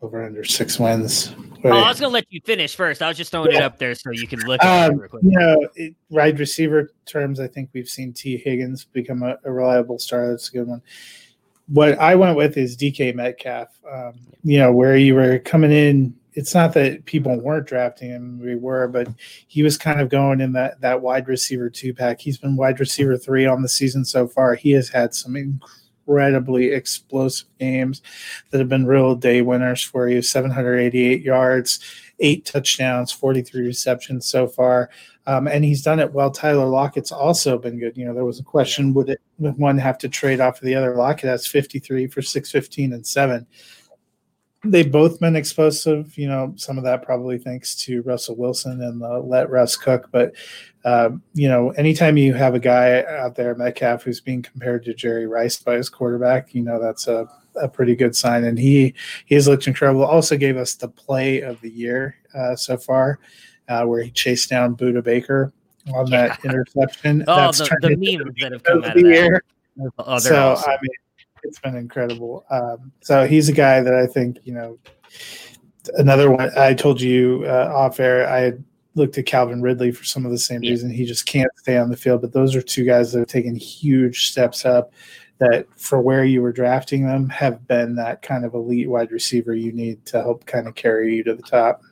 over under six wins.
Oh, I was going to let you finish first. I was just throwing it up there so you can look at it
Um,
real quick.
you know, it, wide receiver terms, I think we've seen Tee Higgins become a, a reliable star. That's a good one. What I went with is DK Metcalf. Um, you know, where you were coming in, it's not that people weren't drafting him, we were, but he was kind of going in that that wide receiver two pack. He's been wide receiver three on the season so far. He has had some incredibly explosive games that have been real day winners for you. 788 yards, eight touchdowns, 43 receptions so far. Um, and he's done it well. Tyler Lockett's also been good. You know, there was a question would it would one have to trade off of the other? Lockett has 53 for 615 and seven. They've both been explosive. You know, some of that probably thanks to Russell Wilson and the let Russ cook. But um, you know, anytime you have a guy out there, Metcalf, who's being compared to Jerry Rice by his quarterback, you know that's a a pretty good sign. And he he has looked incredible. Also gave us the play of the year uh, so far, uh, where he chased down Budda Baker on that interception.
Oh,
That's
the, the memes that have come
of
out of
the year.
Oh,
so
awesome.
I mean, it's been incredible. Um, so he's a guy that I think you know. Another one I told you uh, off air. I had looked at Calvin Ridley for some of the same
Yeah.
reason. He just can't stay on the field. But those are two guys that have taken huge steps up. That for where you were drafting them have been that kind of elite wide receiver you need to help kind of carry you to the top.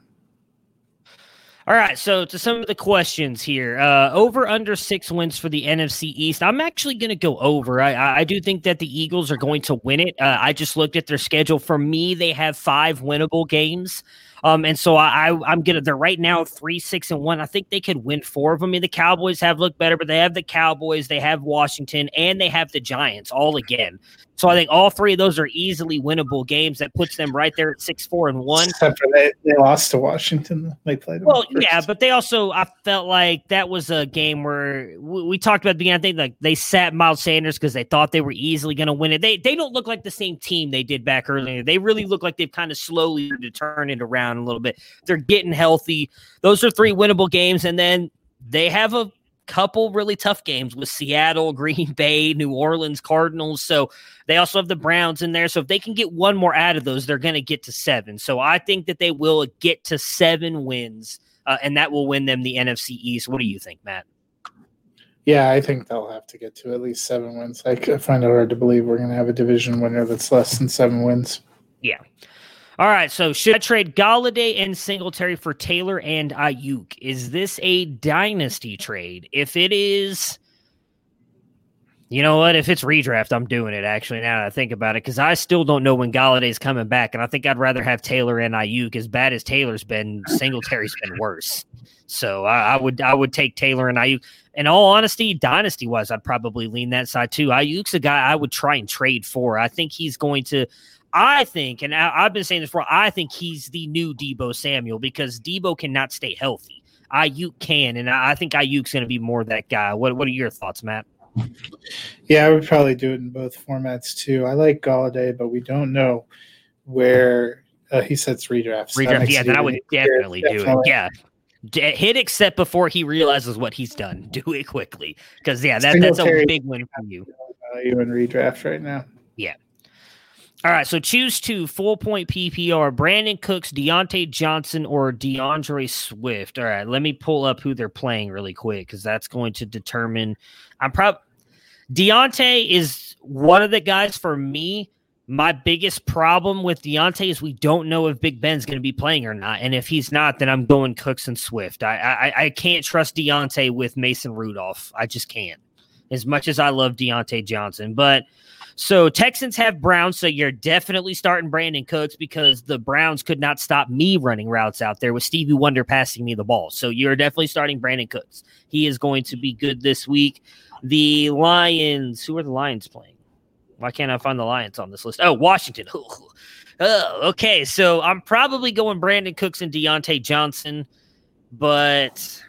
All right, so to some of the questions here, uh, over under six wins for the NFC East. I'm actually going to go over. I, I do think that the Eagles are going to win it. Uh, I just looked at their schedule. For me, they have five winnable games. Um, and so I, I I'm gonna they're right now three, six, and one. I think they could win four of them. I mean, the Cowboys have looked better, but they have the Cowboys, they have Washington, and they have the Giants all again. So I think all three of those are easily winnable games. That puts them right there at six, four, and one.
Except for they, they lost to Washington. They played.
Well,
first.
yeah, but they also I felt like that was a game where we, we talked about the beginning. I think like they sat Miles Sanders because they thought they were easily going to win it. They they don't look like the same team they did back earlier. They really look like they've kind of slowly started to turn it around a little bit. They're getting healthy. Those are three winnable games, and then they have a couple really tough games with Seattle, Green Bay, New Orleans Cardinals. So they also have the Browns in there. So if they can get one more out of those, they're going to get to seven. So I think that they will get to seven wins, uh, and that will win them the NFC East. What do you think, Matt?
Yeah, I think they'll have to get to at least seven wins. I find it hard to believe we're going to have a division winner that's less than seven wins.
Yeah. All right. So should I trade Golladay and Singletary for Taylor and Aiyuk? Is this a dynasty trade? If it is, you know what? If it's redraft, I'm doing it actually now that I think about it because I still don't know when Golladay's coming back. And I think I'd rather have Taylor and Aiyuk. As bad as Taylor's been, Singletary's been worse. So I, I would I would take Taylor and Aiyuk. In all honesty, dynasty wise, I'd probably lean that side too. Aiyuk's a guy I would try and trade for. I think he's going to I think, and I, I've been saying this for, I think he's the new Deebo Samuel because Deebo cannot stay healthy. Aiyuk can, and I, I think Aiyuk's going to be more that guy. What What are your thoughts, Matt?
Yeah, I would probably do it in both formats too. I like Golladay, but we don't know where uh, he sets redrafts. That
Redraft,
makes
yeah, then I would definitely
easier.
do it.
Definitely.
Yeah, D- hit accept before he realizes what he's done. Do it quickly because yeah, that, that's a big win for you.
Value in redraft right now.
All right, so choose two full point PPR: Brandin Cooks, Diontae Johnson, or D'Andre Swift. All right, let me pull up who they're playing really quick because that's going to determine. I'm probably Diontae is one of the guys for me. My biggest problem with Diontae is we don't know if Big Ben's going to be playing or not, and if he's not, then I'm going Cooks and Swift. I I, I can't trust Diontae with Mason Rudolph. I just can't. As much as I love Diontae Johnson, but so Texans have Browns, so you're definitely starting Brandin Cooks because the Browns could not stop me running routes out there with Stevie Wonder passing me the ball. So you're definitely starting Brandin Cooks. He is going to be good this week. The Lions, who are the Lions playing? Why can't I find the Lions on this list? Oh, Washington. Oh, okay. So I'm probably going Brandin Cooks and Diontae Johnson, but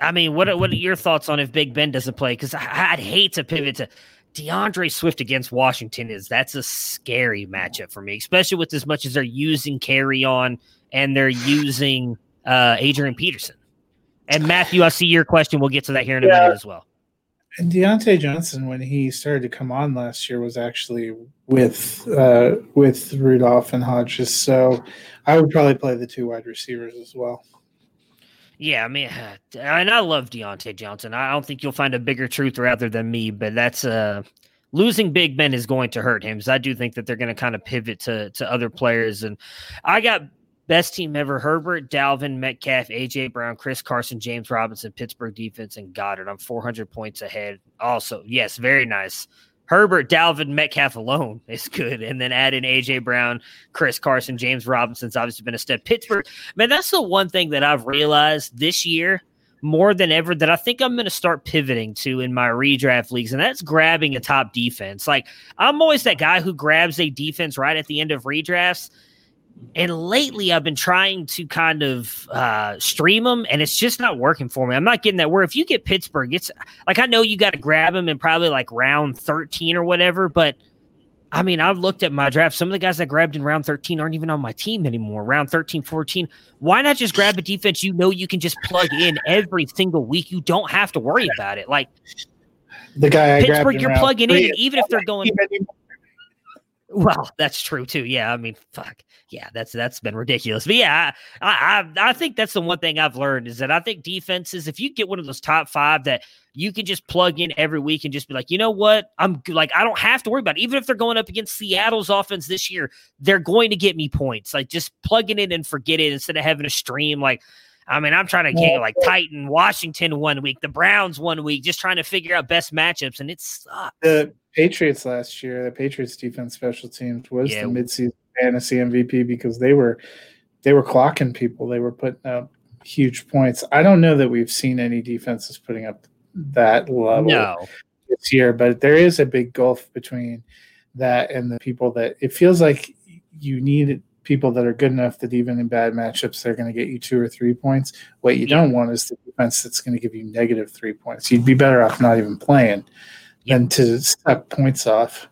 I mean, what are, what are your thoughts on if Big Ben doesn't play? Because I'd hate to pivot to D'Andre Swift against Washington is that's a scary matchup for me, especially with as much as they're using Kerryon and they're using uh, Adrian Peterson. And Matthew, I see your question. We'll get to that here in a minute as well.
And Diontae Johnson, when he started to come on last year, was actually with uh, with Rudolph and Hodges. So I would probably play the two wide receivers as well.
Yeah, I mean, and I love Diontae Johnson. I don't think you'll find a bigger truth rather than me, but that's uh losing Big Ben is going to hurt him. So I do think that they're going to kind of pivot to to other players. And I got best team ever: Herbert, Dalvin, Metcalf, AJ Brown, Chris Carson, James Robinson, Pittsburgh defense, and Goedert. I'm 400 points ahead. Also, yes, very nice. Herbert, Dalvin, Metcalf alone is good. And then add in AJ Brown, Chris Carson, James Robinson's obviously been a step. Pittsburgh, man, that's the one thing that I've realized this year more than ever that I think I'm going to start pivoting to in my redraft leagues, and that's grabbing a top defense. Like I'm always that guy who grabs a defense right at the end of redrafts and lately, I've been trying to kind of uh, stream them, and it's just not working for me. I'm not getting that. Where if you get Pittsburgh, it's like I know you got to grab them in probably like round 13 or whatever, but I mean, I've looked at my draft. Some of the guys that grabbed in round 13 aren't even on my team anymore. Round 13, 14. Why not just grab a defense you know you can just plug in every single week? You don't have to worry about it. Like
the guy
Pittsburgh, you're plugging in, even if they're going. Well, that's true too. Yeah, I mean, fuck yeah, that's that's been ridiculous. But yeah, I, I I think that's the one thing I've learned is that I think defenses, if you get one of those top five that you can just plug in every week and just be like, you know what, I'm like, I don't have to worry about it. Even if they're going up against Seattle's offense this year, they're going to get me points. Like just plugging in and forget it instead of having a stream like. I mean, I'm trying to get like Titan, Washington one week, the Browns one week, just trying to figure out best matchups, and it sucks.
The Patriots last year, the Patriots defense special teams was yeah. the midseason fantasy MVP because they were they were clocking people. They were putting up huge points. I don't know that we've seen any defenses putting up that level
no.
this year, but there is a big gulf between that and the people that it feels like you need people that are good enough that even in bad matchups they're going to get you two or three points. What you don't want is the defense that's going to give you negative three points. You'd be better off not even playing yep. than to suck points off.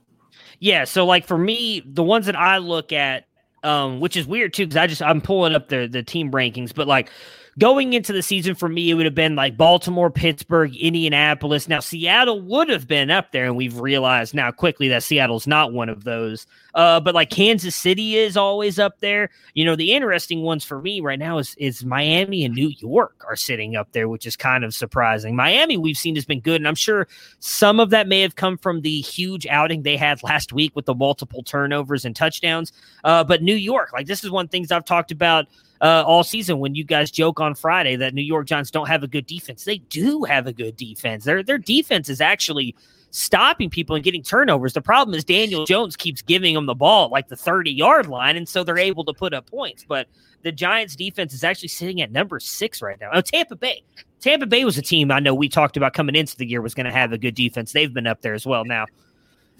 Yeah, so like for me, the ones that I look at, um, which is weird too, because I just I'm pulling up the the team rankings, but like going into the season for me, it would have been like Baltimore, Pittsburgh, Indianapolis. Now, Seattle would have been up there, and we've realized now quickly that Seattle's not one of those. Uh, but like Kansas City is always up there. You know, the interesting ones for me right now is is Miami and New York are sitting up there, which is kind of surprising. Miami we've seen has been good, and I'm sure some of that may have come from the huge outing they had last week with the multiple turnovers and touchdowns. Uh, but New York, like this is one things I've talked about uh, all season when you guys joke on Friday that New York Giants don't have a good defense. They do have a good defense. Their their defense is actually stopping people and getting turnovers. The problem is Daniel Jones keeps giving them the ball like the 30 yard line, and so they're able to put up points. But the Giants defense is actually sitting at number six right now. Oh, Tampa Bay. Tampa Bay was a team I know we talked about coming into the year was going to have a good defense. They've been up there as well. Now,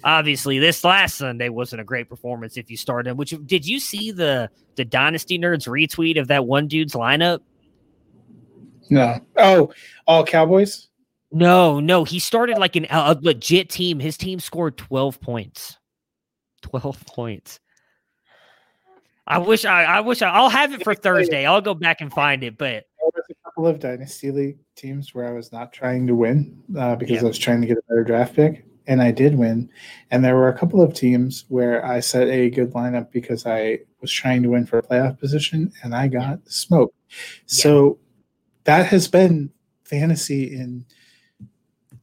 obviously this last Sunday wasn't a great performance if you started. Which did you see the the Dynasty Nerds retweet of that one dude's lineup?
No. Oh, all Cowboys?
No, no. He started like an, a legit team. His team scored 12 points. 12 points. I wish I, I wish I, I'll have it for Thursday. I'll go back and find it. But
there was a couple of dynasty league teams where I was not trying to win uh, because yeah. I was trying to get a better draft pick, and I did win. And there were a couple of teams where I set a good lineup because I was trying to win for a playoff position and I got smoked. So that has been fantasy in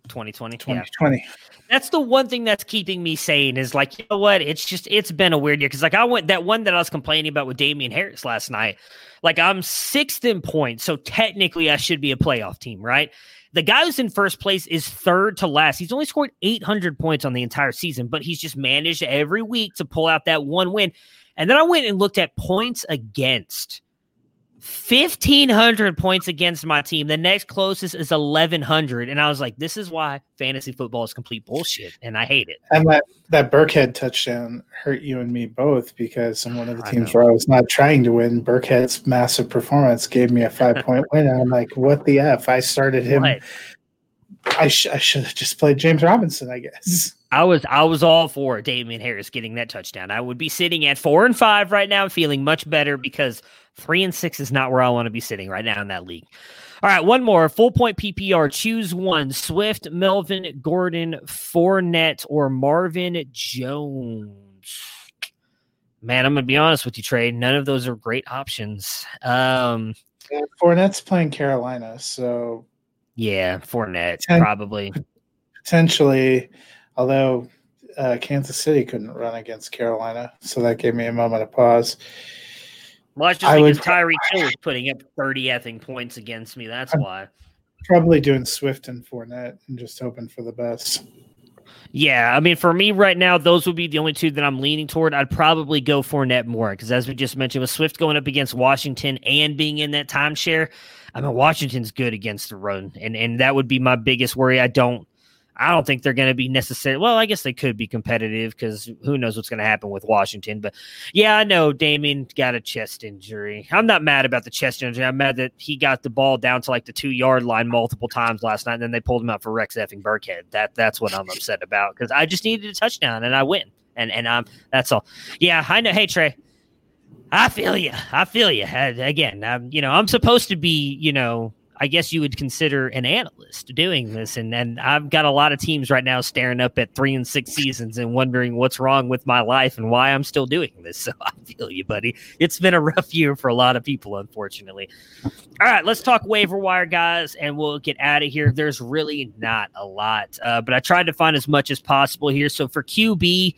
2020. Yeah. That's the one thing that's keeping me sane is like, you know what? It's just, it's been a weird year. Cause like I went, that one that I was complaining about with Damien Harris last night, like I'm sixth in points. So technically I should be a playoff team, right? The guy who's in first place is third to last. He's only scored 800 points on the entire season, but he's just managed every week to pull out that one win. And then I went and looked at points against. 1500 points against my team. The next closest is 1100 and I was like this is why fantasy football is complete bullshit and I hate it.
And that that Burkhead touchdown hurt you and me both because in one of the teams
know.
where I was not trying to win, Burkhead's massive performance gave me a five point win. And I'm like, what the f? I started him.
What?
I, sh- I should have just played James Robinson, I guess.
I was I was all for Damien Harris getting that touchdown. I would be sitting at 4 and 5 right now feeling much better because 3 and 6 is not where I want to be sitting right now in that league. All right, one more full point PPR. Choose one: Swift, Melvin, Gordon, Fournette, or Marvin Jones. Man, I'm gonna be honest with you, Trey. None of those are great options. Um,
And Fournette's playing Carolina, so
yeah, Fournette
Ten-
probably.
potentially, although uh, Kansas City couldn't run against Carolina, so that gave me a moment of pause.
Well, that's just
I would
because Tyreek Hill is putting up 30 effing points against me. That's why.
Probably doing Swift and Fournette and just hoping for the best.
Yeah, I mean, for me right now, those would be the only two that I'm leaning toward. I'd probably go Fournette more because, as we just mentioned, with Swift going up against Washington and being in that timeshare, I mean, Washington's good against the run, and and that would be my biggest worry. I don't, I don't think they're going to be necessary. Well, I guess they could be competitive because who knows what's going to happen with Washington. But yeah, I know Damien got a chest injury. I'm not mad about the chest injury. I'm mad that he got the ball down to like the two yard line multiple times last night, and then they pulled him out for Rex effing Burkhead. That that's what I'm upset about because I just needed a touchdown and I win, and and um that's all. Yeah, I know. Hey Trey, I feel you. I feel you. Again, um, you know, I'm supposed to be, you know, I guess you would consider an analyst doing this, and and I've got a lot of teams right now staring up at three and six seasons and wondering what's wrong with my life and why I'm still doing this. So I feel you, buddy. It's been a rough year for a lot of people, unfortunately. All right, let's talk waiver wire, guys, and we'll get out of here. There's really not a lot, uh, but I tried to find as much as possible here. So for QB.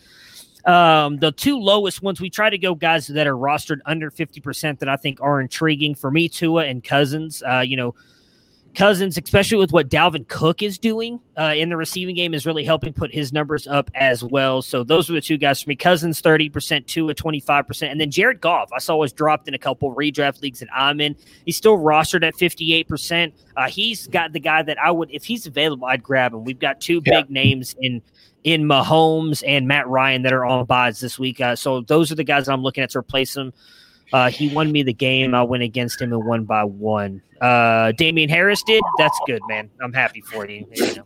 Um, the two lowest ones, we try to go guys that are rostered under 50% that I think are intriguing for me, Tua and Cousins. Uh, you know, Cousins, especially with what Dalvin Cook is doing uh, in the receiving game, is really helping put his numbers up as well. So those are the two guys for me. Cousins, 30%, Tua, 25%. And then Jared Goff, I saw was dropped in a couple redraft leagues that I'm in. He's still rostered at 58%. Uh, he's got the guy that I would, if he's available, I'd grab him. We've got two
Yeah.
big names in in Mahomes and Matt Ryan that are on byes this week. Uh, so those are the guys I'm looking at to replace him. Uh, he won me the game. I went against him and won by one. Uh, Damien Harris did. That's good, man. I'm happy for you. You know,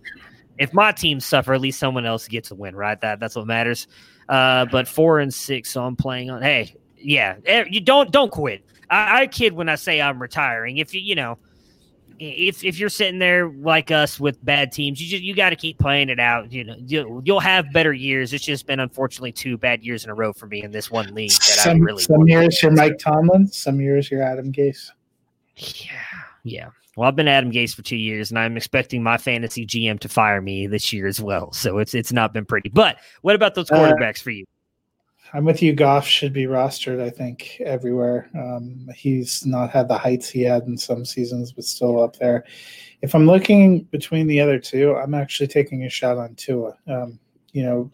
if my team suffer, at least someone else gets a win, right? That that's what matters. Uh, but four and six, so I'm playing on. Hey, yeah, eh, you don't don't quit. I, I kid when I say I'm retiring. If you you know, if if you're sitting there like us with bad teams, you just you got to keep playing it out. You know, you'll, you'll have better years. It's just been unfortunately two bad years in a row for me in this one league that I
Some,
really.
some years you're. Mike Tomlin, some years you're Adam Gase.
Yeah, yeah. Well, I've been Adam Gase for two years, and I'm expecting my fantasy GM to fire me this year as well. So it's it's not been pretty. But what about those
Uh,
quarterbacks for you?
I'm with you. Goff should be rostered, I think, everywhere. Um, he's not had the heights he had in some seasons, but still up there. If I'm looking between the other two, I'm actually taking a shot on Tua. Um, you know,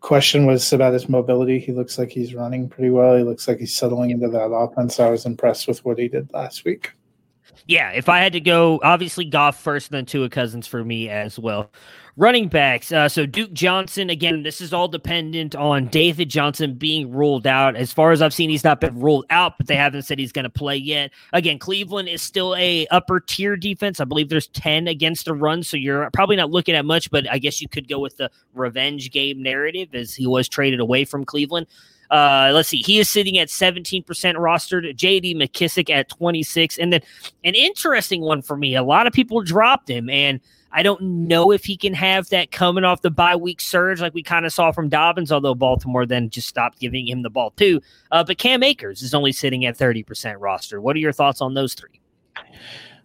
question was about his mobility. He looks like he's running pretty well. He looks like he's settling into that offense. I was impressed with what he did last week.
Yeah, if I had to go, obviously Goff first, then Tua Cousins for me as well. Running backs. Uh, so Duke Johnson, again, this is all dependent on David Johnson being ruled out. As far as I've seen, he's not been ruled out, but they haven't said he's going to play yet. Again, Cleveland is still a upper tier defense. I believe there's 10 against the run, so you're probably not looking at much, but I guess you could go with the revenge game narrative as he was traded away from Cleveland. Uh, let's see. He is sitting at 17% rostered. JD McKissic at 26. And then an interesting one for me. A lot of people dropped him, and I don't know if he can have that coming off the bye week surge like we kind of saw from Dobbins, although Baltimore then just stopped giving him the ball too. Uh, but Cam Akers is only sitting at 30% roster. What are your thoughts on those three?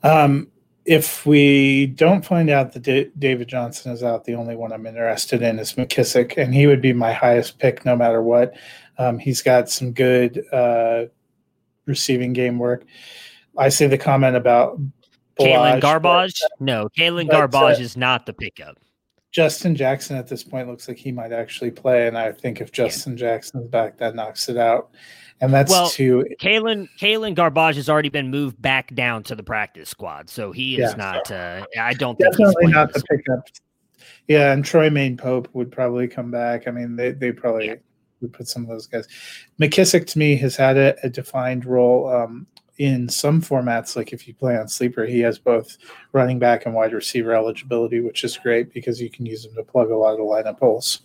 Um, if we don't find out that D- David Johnson is out, the only one I'm interested in is McKissic, and he would be my highest pick no matter what. Um, he's got some good uh, receiving game work. I see the comment about
Kalen Ballage. No, Kalen Ballage is not the pickup.
Justin Jackson at this point looks like he might actually play, and I think if Justin yeah. Jackson's back, that knocks it out. And that's
well,
to
Kalen. Kalen Ballage has already been moved back down to the practice squad, so he is yeah, not. Uh, I don't
definitely not the pickup. Yeah, and Troymaine Pope would probably come back. I mean, they they probably yeah. would put some of those guys. McKissic to me has had a, a defined role. Um, in some formats, like if you play on sleeper, he has both running back and wide receiver eligibility, which is great because you can use him to plug a lot of lineup holes.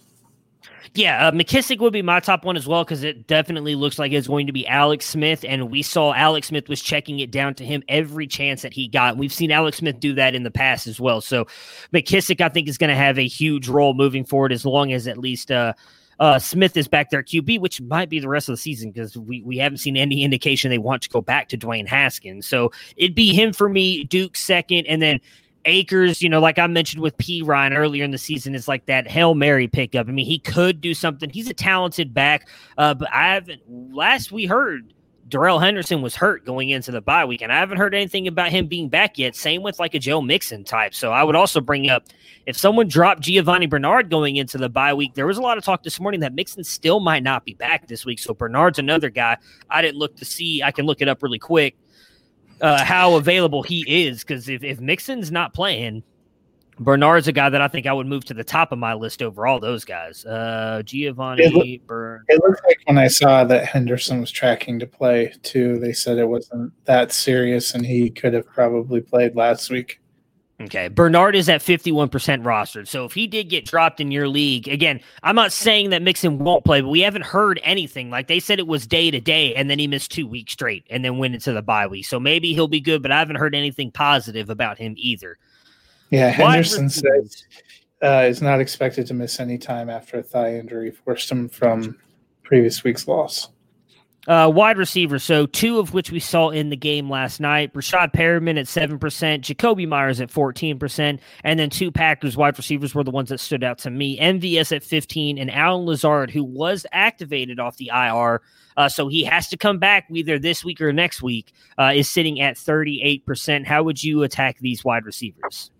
Yeah, uh, McKissic would be my top one as well because it definitely looks like it's going to be Alex Smith, and we saw Alex Smith was checking it down to him every chance that he got. We've seen Alex Smith do that in the past as well. So McKissic, I think, is going to have a huge role moving forward as long as at least uh, uh, Smith is back there QB, which might be the rest of the season because we, we haven't seen any indication they want to go back to Dwayne Haskins. So it'd be him for me, Duke second, and then Akers, you know, like I mentioned with P. Ryan earlier in the season, is like that Hail Mary pickup. I mean, he could do something. He's a talented back, uh, but I haven't. Last we heard, Darrell Henderson was hurt going into the bye week, and I haven't heard anything about him being back yet. Same with like a Joe Mixon type. So I would also bring up if someone dropped Giovani Bernard going into the bye week, there was a lot of talk this morning that Mixon still might not be back this week. So Bernard's another guy I didn't look to see. I can look it up really quick uh, how available he is because if, if Mixon's not playing, Bernard's a guy that I think I would move to the top of my list over all those guys. Uh, Giovani
it, look, Bern- it looks like when I saw that Henderson was tracking to play too, they said it wasn't that serious and he could have probably played last week.
Okay. Bernard is at 51% rostered. So if he did get dropped in your league, again, I'm not saying that Mixon won't play, but we haven't heard anything. Like they said it was day to day, and then he missed two weeks straight and then went into the bye week. So maybe he'll be good, but I haven't heard anything positive about him either.
Yeah. Henderson says uh, is not expected to miss any time after a thigh injury, forced him from previous week's loss.
Uh, wide receivers, so two of which we saw in the game last night. Breshad Perriman at 7%, Jakobi Meyers at 14%, and then two Packers wide receivers were the ones that stood out to me. MVS at 15 and Allen Lazard, who was activated off the IR, uh, so he has to come back either this week or next week, uh, is sitting at 38%. How would you attack these wide receivers?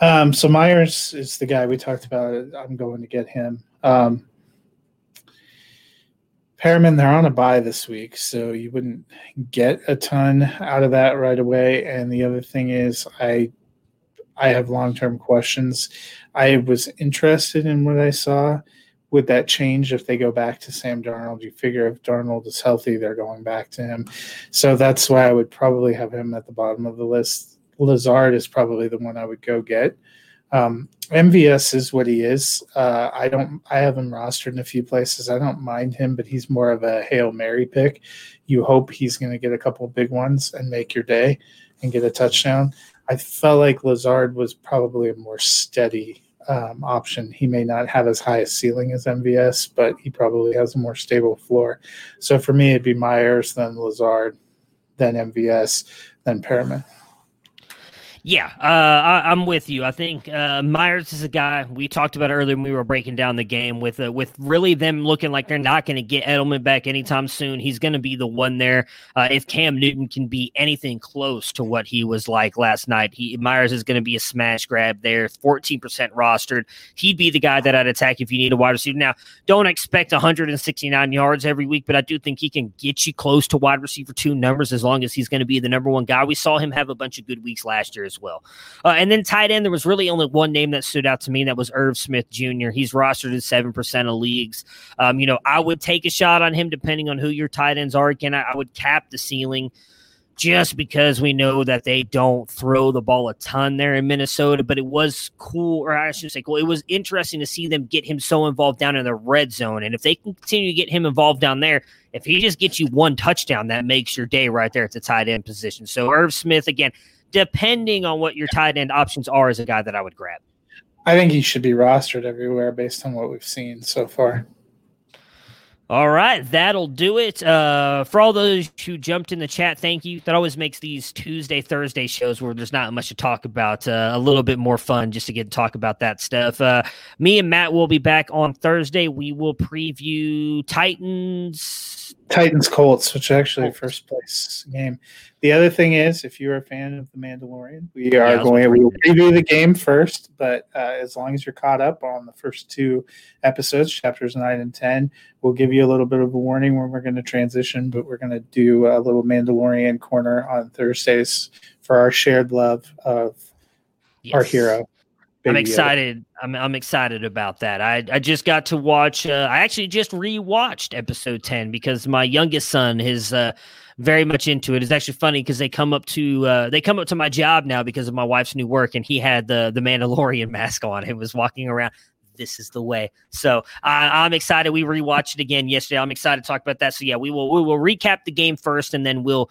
Um, so Meyers is the guy we talked about. I'm going to get him. Um, Perriman, they're on a bye this week, so you wouldn't get a ton out of that right away. And the other thing is, I I have long term questions. I was interested in what I saw. Would that change if they go back to Sam Darnold? You figure if Darnold is healthy, they're going back to him. So that's why I would probably have him at the bottom of the list. Lazard is probably the one I would go get. Um, MVS is what he is. Uh, I don't. I have him rostered in a few places. I don't mind him, but he's more of a hail mary pick. You hope he's going to get a couple big ones and make your day and get a touchdown. I felt like Lazard was probably a more steady um, option. He may not have as high a ceiling as MVS, but he probably has a more stable floor. So for me, it'd be Meyers, then Lazard, then MVS, then Perriman.
Yeah, uh, I, am with you. I think uh, Meyers is a guy we talked about earlier when we were breaking down the game with uh, with really them looking like they're not going to get Edelman back anytime soon. He's going to be the one there. Uh, if Cam Newton can be anything close to what he was like last night, he Meyers is going to be a smash grab there. 14% rostered. He'd be the guy that I'd attack if you need a wide receiver. Now, don't expect 169 yards every week, but I do think he can get you close to wide receiver two numbers as long as he's going to be the number one guy. We saw him have a bunch of good weeks last year as well. Uh, and then tight end, there was really only one name that stood out to me, and that was Irv Smith Jr. He's rostered in seven percent of leagues. Um, you know, I would take a shot on him depending on who your tight ends are. Again, I, I would cap the ceiling just because we know that they don't throw the ball a ton there in Minnesota. But it was cool, or I should say cool. It was interesting to see them get him so involved down in the red zone. And if they can continue to get him involved down there, if he just gets you one touchdown, that makes your day right there at the tight end position. So Irv Smith, again, depending on what your tight end options are, is a guy that I would grab.
I think he should be rostered everywhere based on what we've seen so far.
All right, that'll do it. Uh, for all those who jumped in the chat, thank you. That always makes these Tuesday, Thursday shows where there's not much to talk about uh, a little bit more fun just to get to talk about that stuff. Uh, me and Matt will be back on Thursday. We will preview Titans
Titans Colts, which actually first place game. The other thing is, if you're a fan of The Mandalorian, we are yeah, going. We will preview the game first, but uh, as long as you're caught up on the first two episodes, chapters nine and ten, we'll give you a little bit of a warning when we're going to transition. But we're going to do a little Mandalorian corner on Thursdays for our shared love of yes. our hero.
I'm excited. I'm, I'm excited about that. I, I just got to watch. Uh, I actually just rewatched episode ten because my youngest son is uh, very much into it. It's actually funny because they come up to uh, they come up to my job now because of my wife's new work, and he had the the Mandalorian mask on and was walking around. This is the way. So I'm excited. We rewatched it again yesterday. I'm excited to talk about that. So yeah, we will we will recap the game first, and then we'll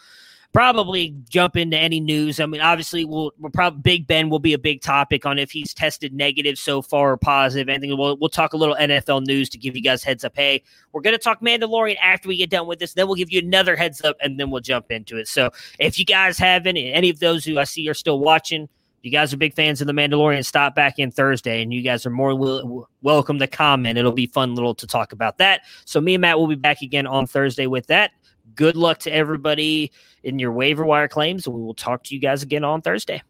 probably jump into any news. I mean, obviously, we'll, we'll probably Big Ben will be a big topic on if he's tested negative so far or positive. Anything. We'll we'll talk a little NFL news to give you guys heads up. Hey, we're gonna talk Mandalorian after we get done with this. Then we'll give you another heads up, and then we'll jump into it. So if you guys have any any of those who I see are still watching. You guys are big fans of the Mandalorian. Stop back in Thursday, and you guys are more will, welcome to comment. It'll be fun little to talk about that. So me and Matt will be back again on Thursday with that good luck to everybody in your waiver wire claims. We will talk to you guys again on Thursday.